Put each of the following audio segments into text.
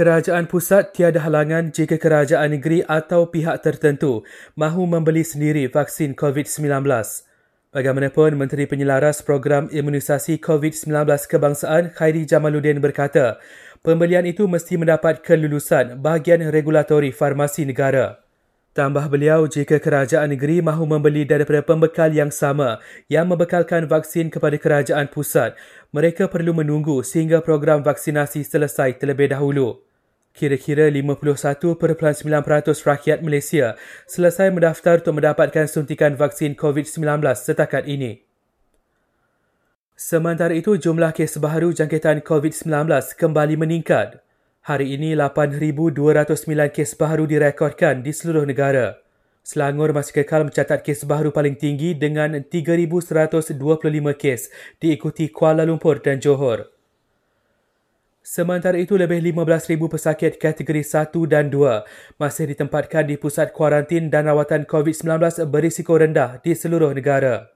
Kerajaan pusat tiada halangan jika kerajaan negeri atau pihak tertentu mahu membeli sendiri vaksin COVID-19. Bagaimanapun, Menteri Penyelaras Program Imunisasi COVID-19 Kebangsaan Khairi Jamaluddin berkata, pembelian itu mesti mendapat kelulusan bahagian regulatori farmasi negara. Tambah beliau, jika kerajaan negeri mahu membeli daripada pembekal yang sama yang membekalkan vaksin kepada kerajaan pusat, mereka perlu menunggu sehingga program vaksinasi selesai terlebih dahulu. Kira-kira 51.9% rakyat Malaysia selesai mendaftar untuk mendapatkan suntikan vaksin COVID-19 setakat ini. Sementara itu, jumlah kes baru jangkitan COVID-19 kembali meningkat. Hari ini 8,209 kes baru direkodkan di seluruh negara. Selangor masih kekal mencatat kes baru paling tinggi dengan 3,125 kes diikuti Kuala Lumpur dan Johor. Sementara itu, lebih 15,000 pesakit kategori 1 dan 2 masih ditempatkan di pusat kuarantin dan rawatan COVID-19 berisiko rendah di seluruh negara.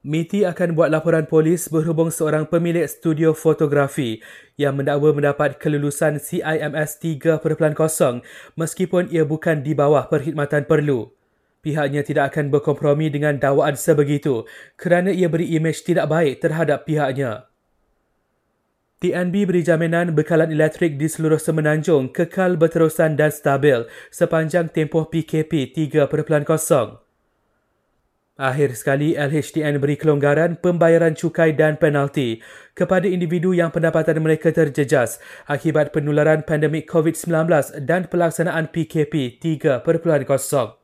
MITI akan buat laporan polis berhubung seorang pemilik studio fotografi yang mendakwa mendapat kelulusan CIMS 3.0 meskipun ia bukan di bawah perkhidmatan perlu. Pihaknya tidak akan berkompromi dengan dakwaan sebegitu kerana ia beri imej tidak baik terhadap pihaknya. TNB beri jaminan bekalan elektrik di seluruh semenanjung kekal berterusan dan stabil sepanjang tempoh PKP 3.0. Akhir sekali, LHDN beri kelonggaran pembayaran cukai dan penalti kepada individu yang pendapatan mereka terjejas akibat penularan pandemik COVID-19 dan pelaksanaan PKP 3.0.